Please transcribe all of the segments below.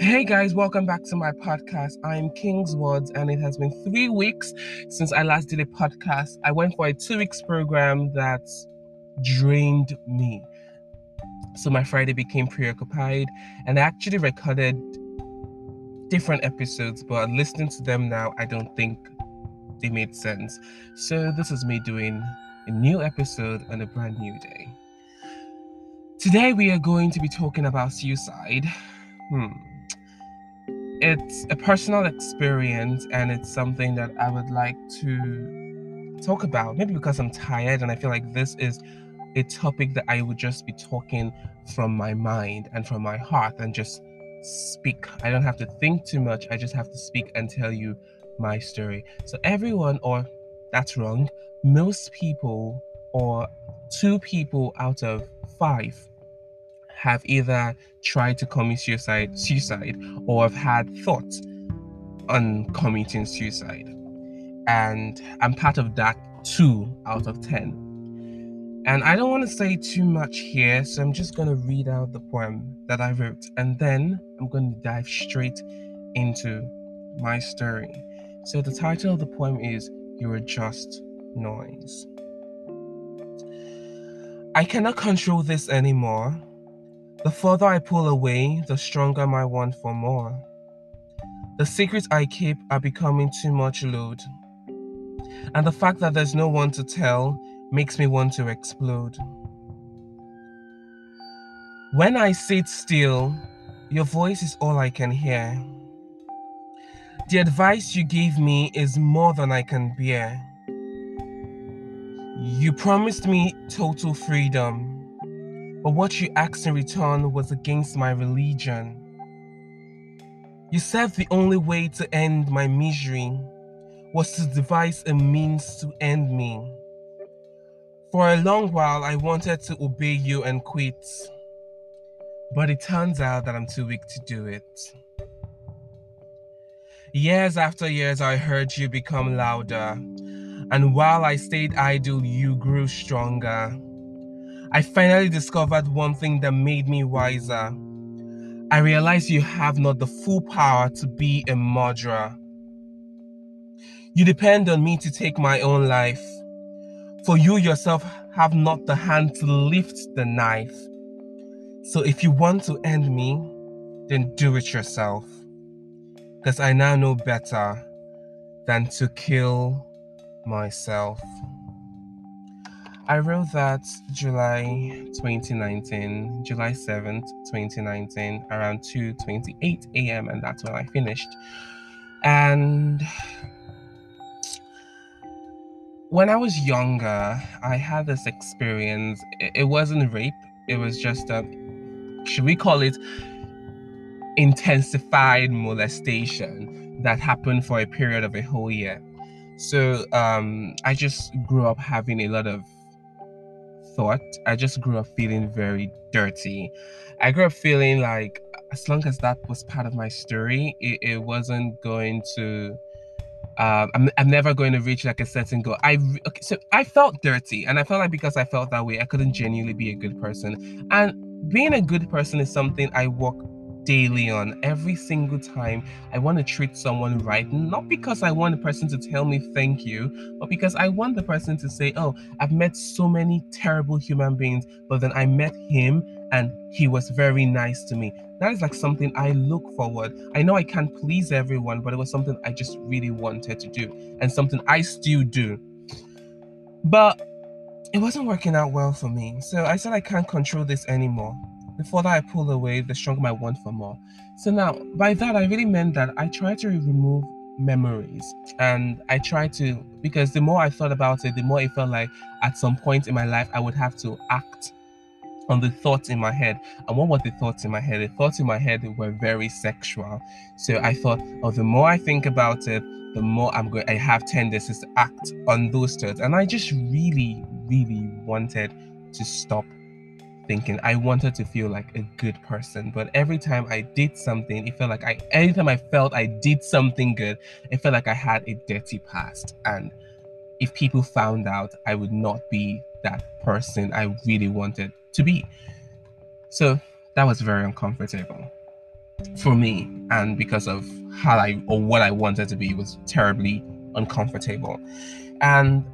Hey guys, welcome back to my podcast. I'm King's Words, and it has been three weeks since I last did a podcast. I went for a two weeks program that drained me. So my Friday became preoccupied, and I actually recorded different episodes, but listening to them now, I don't think they made sense. So this is me doing a new episode on a brand new day. Today we are going to be talking about suicide. Hmm it's a personal experience and it's something that I would like to talk about. Maybe because I'm tired and I feel like this is a topic that I would just be talking from my mind and from my heart and just speak. I don't have to think too much. I just have to speak and tell you my story. So, everyone, or that's wrong, most people, or two people out of five have either tried to commit suicide, suicide or have had thoughts on committing suicide. And I'm part of that two out of 10. And I don't want to say too much here, so I'm just going to read out the poem that I wrote and then I'm going to dive straight into my story. So the title of the poem is You're Just Noise. I cannot control this anymore. The further I pull away, the stronger my want for more. The secrets I keep are becoming too much load. And the fact that there's no one to tell makes me want to explode. When I sit still, your voice is all I can hear. The advice you gave me is more than I can bear. You promised me total freedom but what you asked in return was against my religion. You said the only way to end my misery was to devise a means to end me. For a long while, I wanted to obey you and quit, but it turns out that I'm too weak to do it. Years after years, I heard you become louder, and while I stayed idle, you grew stronger. I finally discovered one thing that made me wiser. I realized you have not the full power to be a murderer. You depend on me to take my own life, for you yourself have not the hand to lift the knife. So if you want to end me, then do it yourself. Because I now know better than to kill myself. I wrote that July 2019, July 7th, 2019, around 2:28 a.m. and that's when I finished. And when I was younger, I had this experience. It wasn't rape, it was just a should we call it intensified molestation that happened for a period of a whole year. So um, I just grew up having a lot of thought. I just grew up feeling very dirty. I grew up feeling like as long as that was part of my story, it, it wasn't going to. Um, I'm, I'm never going to reach like a certain goal. I okay, so I felt dirty, and I felt like because I felt that way, I couldn't genuinely be a good person. And being a good person is something I work daily on every single time I want to treat someone right, not because I want the person to tell me thank you, but because I want the person to say, Oh, I've met so many terrible human beings, but then I met him and he was very nice to me. That is like something I look forward. I know I can't please everyone, but it was something I just really wanted to do and something I still do. But it wasn't working out well for me. So I said I can't control this anymore the further I pull away, the stronger my want for more. So now, by that, I really meant that I try to remove memories and I try to, because the more I thought about it, the more it felt like at some point in my life, I would have to act on the thoughts in my head. And what were the thoughts in my head? The thoughts in my head were very sexual. So I thought, oh, the more I think about it, the more I'm going I have tendencies to act on those thoughts. And I just really, really wanted to stop thinking I wanted to feel like a good person. But every time I did something, it felt like I anytime I felt I did something good, it felt like I had a dirty past. And if people found out, I would not be that person I really wanted to be. So that was very uncomfortable. for me and because of how I or what I wanted to be was terribly uncomfortable. And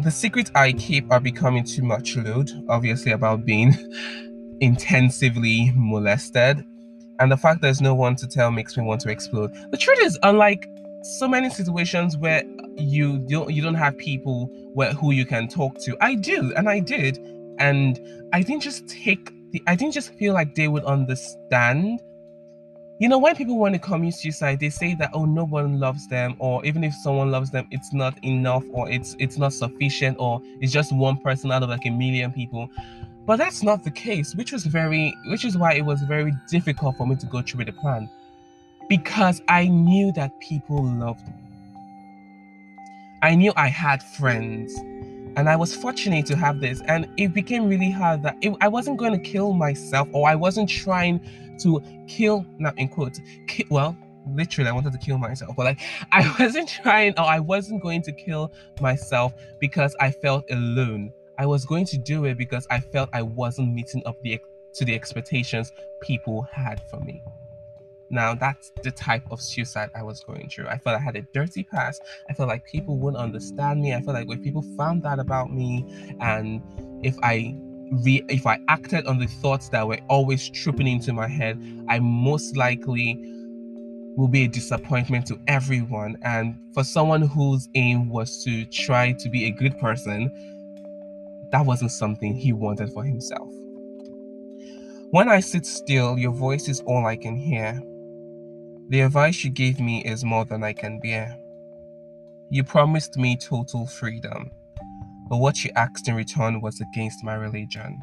the secrets I keep are becoming too much load, obviously, about being intensively molested. And the fact there's no one to tell makes me want to explode. The truth is, unlike so many situations where you don't you don't have people where who you can talk to, I do, and I did. And I didn't just take the I didn't just feel like they would understand you know when people want to commit suicide they say that oh no one loves them or even if someone loves them it's not enough or it's it's not sufficient or it's just one person out of like a million people. But that's not the case which was very which is why it was very difficult for me to go through with the plan. Because i knew that people loved me. I knew i had friends and i was fortunate to have this and it became really hard that it, i wasn't going to kill myself or i wasn't trying to kill, not in quotes, ki- well, literally, I wanted to kill myself, but like, I wasn't trying or I wasn't going to kill myself because I felt alone. I was going to do it because I felt I wasn't meeting up the to the expectations people had for me. Now that's the type of suicide I was going through. I felt I had a dirty past. I felt like people wouldn't understand me. I felt like when people found out about me and if I re- if I acted on the thoughts that were always trooping into my head, I most likely will be a disappointment to everyone. And for someone whose aim was to try to be a good person, that wasn't something he wanted for himself. When I sit still, your voice is all I can hear. The advice you gave me is more than I can bear. You promised me total freedom but what you asked in return was against my religion.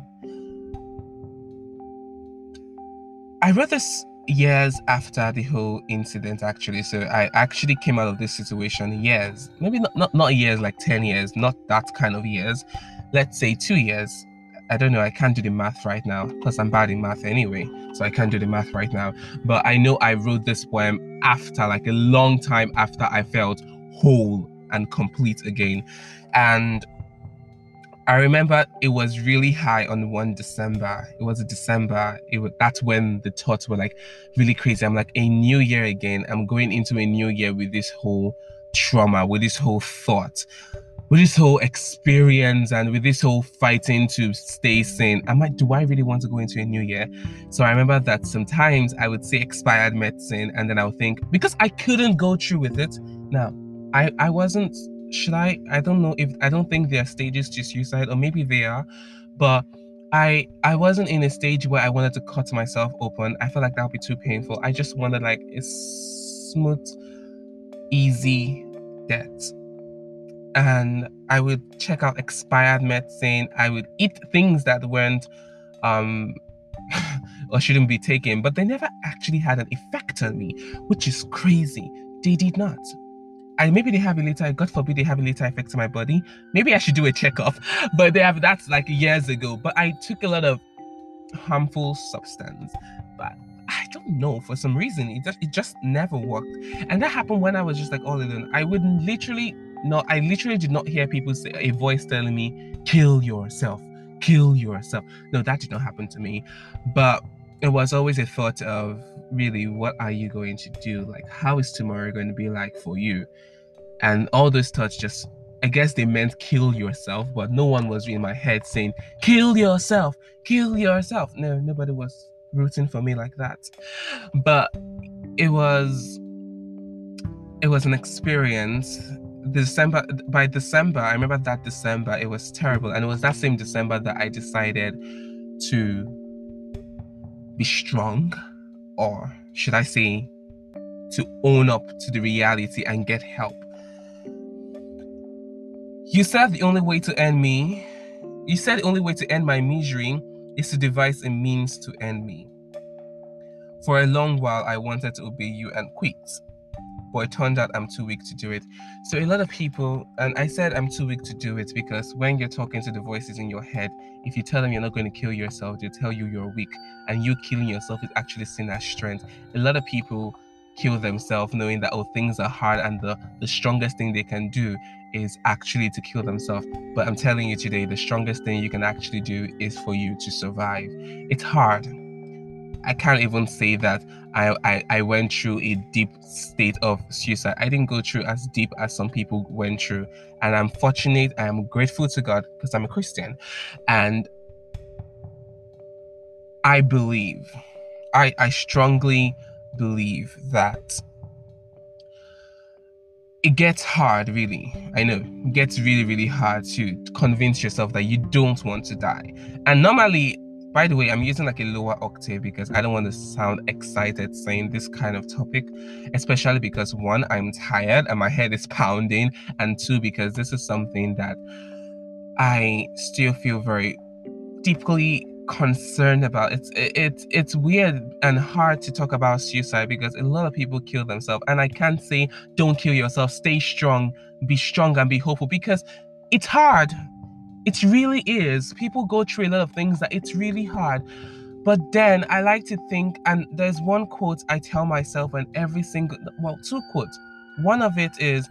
I wrote this years after the whole incident actually so i actually came out of this situation years maybe not, not not years like 10 years not that kind of years let's say two years i don't know i can't do the math right now because i'm bad in math anyway so i can't do the math right now but i know i wrote this poem after like a long time after i felt whole and complete again and I remember it was really high on one December. It was a December. It was that's when the thoughts were like really crazy. I'm like a new year again. I'm going into a new year with this whole trauma, with this whole thought, with this whole experience, and with this whole fighting to stay sane. I'm like, do I really want to go into a new year? So I remember that sometimes I would say expired medicine, and then I would think because I couldn't go through with it. Now, I I wasn't should I? I don't know if I don't think there are stages to suicide, or maybe they are, but I I wasn't in a stage where I wanted to cut myself open. I felt like that would be too painful. I just wanted like a smooth, easy death. And I would check out expired medicine. I would eat things that weren't um or shouldn't be taken, but they never actually had an effect on me, which is crazy. They did not and maybe they have a later god forbid they have a later effect on my body maybe i should do a checkup but they have that's like years ago but i took a lot of harmful substance but i don't know for some reason it just it just never worked and that happened when i was just like all alone i would literally not i literally did not hear people say a voice telling me kill yourself kill yourself. No that did not happen to me. But it was always a thought of really what are you going to do? Like how is tomorrow going to be like for you? And all those thoughts just i guess they meant kill yourself but no one was in my head saying kill yourself kill yourself. No nobody was rooting for me like that. But it was it was an experience december by december i remember that december it was terrible and it was that same december that i decided to be strong, or should I say, to own up to the reality and get help. You said the only way to end me, you said the only way to end my misery is to devise a means to end me. For a long while, I wanted to obey you and quit but it turned out I'm too weak to do it. So a lot of people, and I said I'm too weak to do it because when you're talking to the voices in your head, if you tell them you're not going to kill yourself, they'll tell you you're weak, and you killing yourself is actually seen as strength. A lot of people kill themselves knowing that oh things are hard and the the strongest thing they can do is actually to kill themselves but i'm telling you today the strongest thing you can actually do is for you to survive it's hard I can't even say that I, I, I went through a deep state of suicide. I didn't go through as deep as some people went through. And I'm fortunate, I am grateful to God because I'm a Christian. And I believe, I, I strongly believe that it gets hard, really. I know it gets really, really hard to convince yourself that you don't want to die. And normally, by the way, I'm using like a lower octave because I don't want to sound excited saying this kind of topic, especially because one, I'm tired and my head is pounding, and two, because this is something that I still feel very deeply concerned about. It's it's it's weird and hard to talk about suicide because a lot of people kill themselves and i can't say don't kill yourself stay strong be strong and be hopeful because it's hard it really is. People go through a lot of things that it's really hard. But then i like to think and there's one quote i tell myself and every single well two quotes. One of it is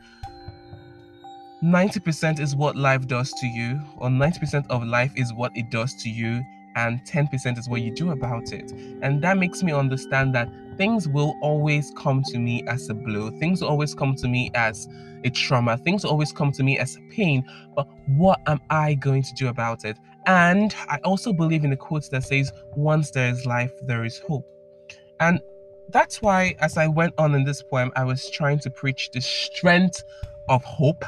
90% is what life does to you, or 90% of life is what it does to you, and 10% is what you do about it. And that makes me understand that things will always come to me as a blow, things always come to me as a trauma, things always come to me as a pain. But what am I going to do about it? And I also believe in the quote that says, Once there is life, there is hope. And that's why, as I went on in this poem, I was trying to preach the strength of hope.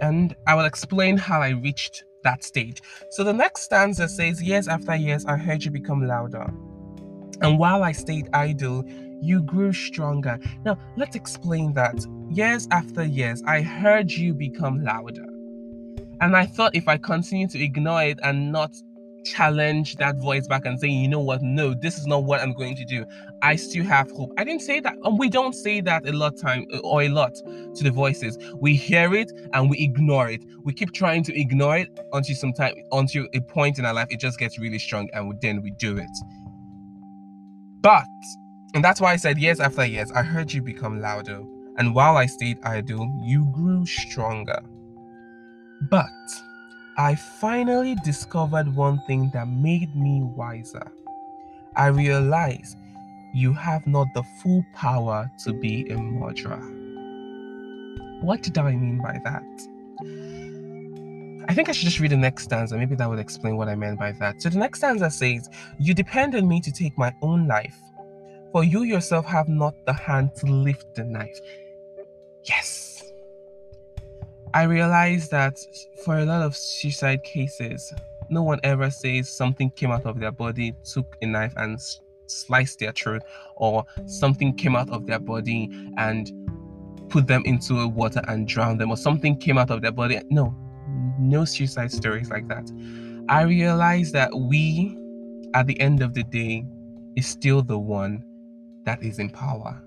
And I will explain how I reached that stage. So the next stanza says, Years after years, I heard you become louder. And while I stayed idle, you grew stronger. Now, let's explain that. Years after years, I heard you become louder. And I thought if I continue to ignore it and not challenge that voice back and say, you know what, no, this is not what I'm going to do. I still have hope. I didn't say that, and we don't say that a lot time uh, or a lot to the voices. We hear it and we ignore it. We keep trying to ignore it until sometime until a point in our life it just gets really strong, and then we do it. But and that's why I said years after years, I heard you become louder. And while I stayed idle, you grew stronger. But I finally discovered one thing that made me wiser. I realized you have not the full power to be a murderer. What did I mean by that? I think I should just read the next stanza. Maybe that would explain what I meant by that. So the next stanza says, You depend on me to take my own life, for you yourself have not the hand to lift the knife. Yes I realized that for a lot of suicide cases, no one ever says something came out of their body, took a knife and sliced their throat, or something came out of their body and put them into a water and drowned them, or something came out of their body. No, no suicide stories like that. I realize that we, at the end of the day, is still the one that is in power.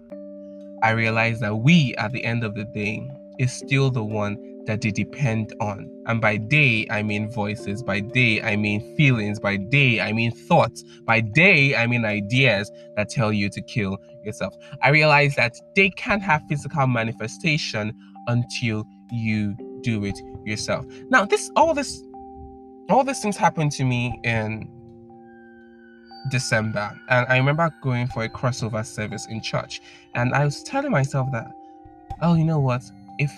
I realize that we, at the end of the day, is still the one that they depend on. And by day, I mean voices. By day, I mean feelings. By day, I mean thoughts. By day, I mean ideas that tell you to kill yourself. I realize that they can't have physical manifestation until you do it yourself. Now, this all this all these things happened to me in December. And I remember going for a crossover service in church. And I was telling myself that, oh, you know what? If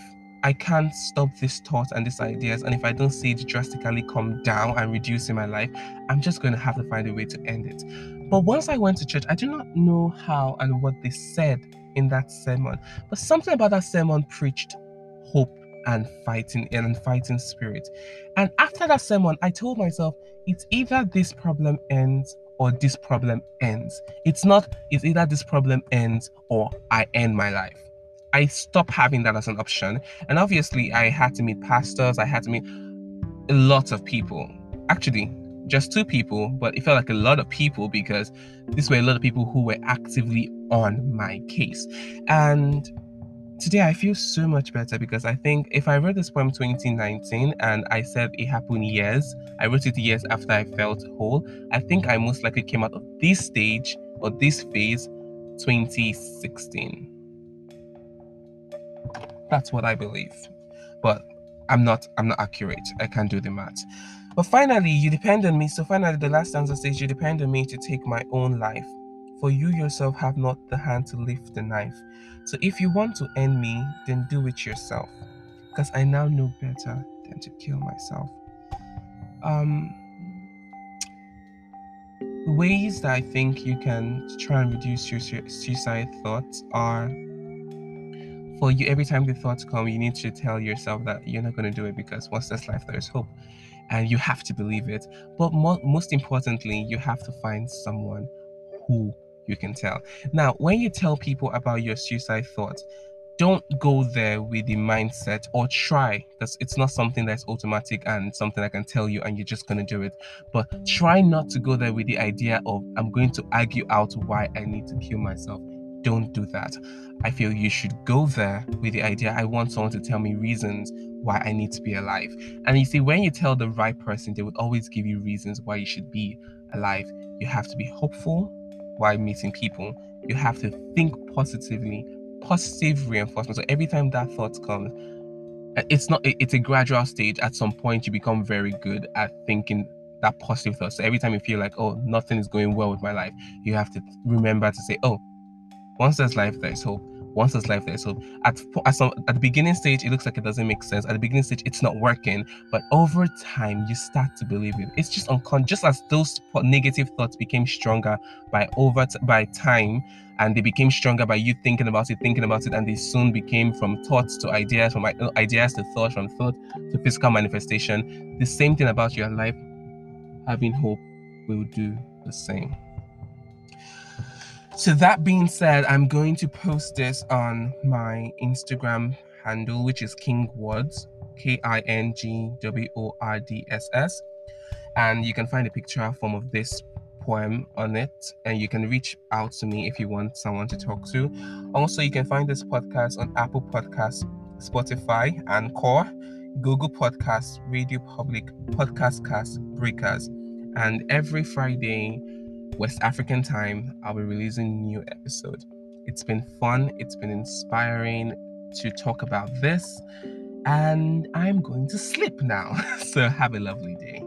I can't stop this thought and these ideas. And if I don't see it drastically come down and reduce in my life, I'm just going to have to find a way to end it. But once I went to church, I do not know how and what they said in that sermon. But something about that sermon preached hope and fighting and fighting spirit. And after that sermon, I told myself, it's either this problem ends or this problem ends. It's not, it's either this problem ends or I end my life. I stopped having that as an option. And obviously, I had to meet pastors, I had to meet a lot of people. Actually, just two people, but it felt like a lot of people because this were a lot of people who were actively on my case. And today I feel so much better because I think if I wrote this poem 2019 and I said it happened years, I wrote it years after I felt whole, I think I most likely came out of this stage or this phase 2016. That's what I believe. But I'm not I'm not accurate. I can't do the math. But finally, you depend on me. So finally, the last stanza says, You depend on me to take my own life. For you yourself have not the hand to lift the knife. So if you want to end me, then do it yourself. Because I now know better than to kill myself. Um, the ways that I think you can try and reduce your suicide thoughts are for you every time the thoughts come you need to tell yourself that you're not going to do it because once there's life there's hope and you have to believe it but mo- most importantly you have to find someone who you can tell now when you tell people about your suicide thoughts don't go there with the mindset or try because it's not something that's automatic and something I can tell you and you're just going to do it. But try not to go there with the idea of I'm going to argue out why I need to kill myself. Don't do that. I feel you should go there with the idea I want someone to tell me reasons why I need to be alive. And you see, when you tell the right person, they will always give you reasons why you should be alive. You have to be hopeful while meeting people. You have to think positively positive reinforcement. So every time that thought comes, uh, it's not it's a gradual stage. At some point, you become very good at thinking that positive thought. So every time you feel like, oh, nothing is going well with my life, you have to remember to say, oh, once there's life, there's hope once there's life there. So at at, some, at the beginning stage, it looks like it doesn't make sense. At the beginning stage, it's not working. But over time, you start to believe it. It's just unconscious. Just as those negative thoughts became stronger by over t- by time, and they became stronger by you thinking about it, thinking about it, and they soon became from thoughts to ideas, from ideas to thoughts, from thought to physical manifestation. The same thing about your life. Having hope will do the same. So that being said, I'm going to post this on my Instagram handle, which is King Words, K I N G W O R D S S. And you can find a picture form of this poem on it, and you can reach out to me if you want someone to talk to. Also, you can find this podcast on Apple Podcasts, Spotify, Anchor, Google Podcasts, Radio Public, Pocket Casts, Breakers. And every Friday, West African time, I'll be releasing new episode. It's been fun, it's been inspiring to talk about this, and I'm going to sleep now. so have a lovely day.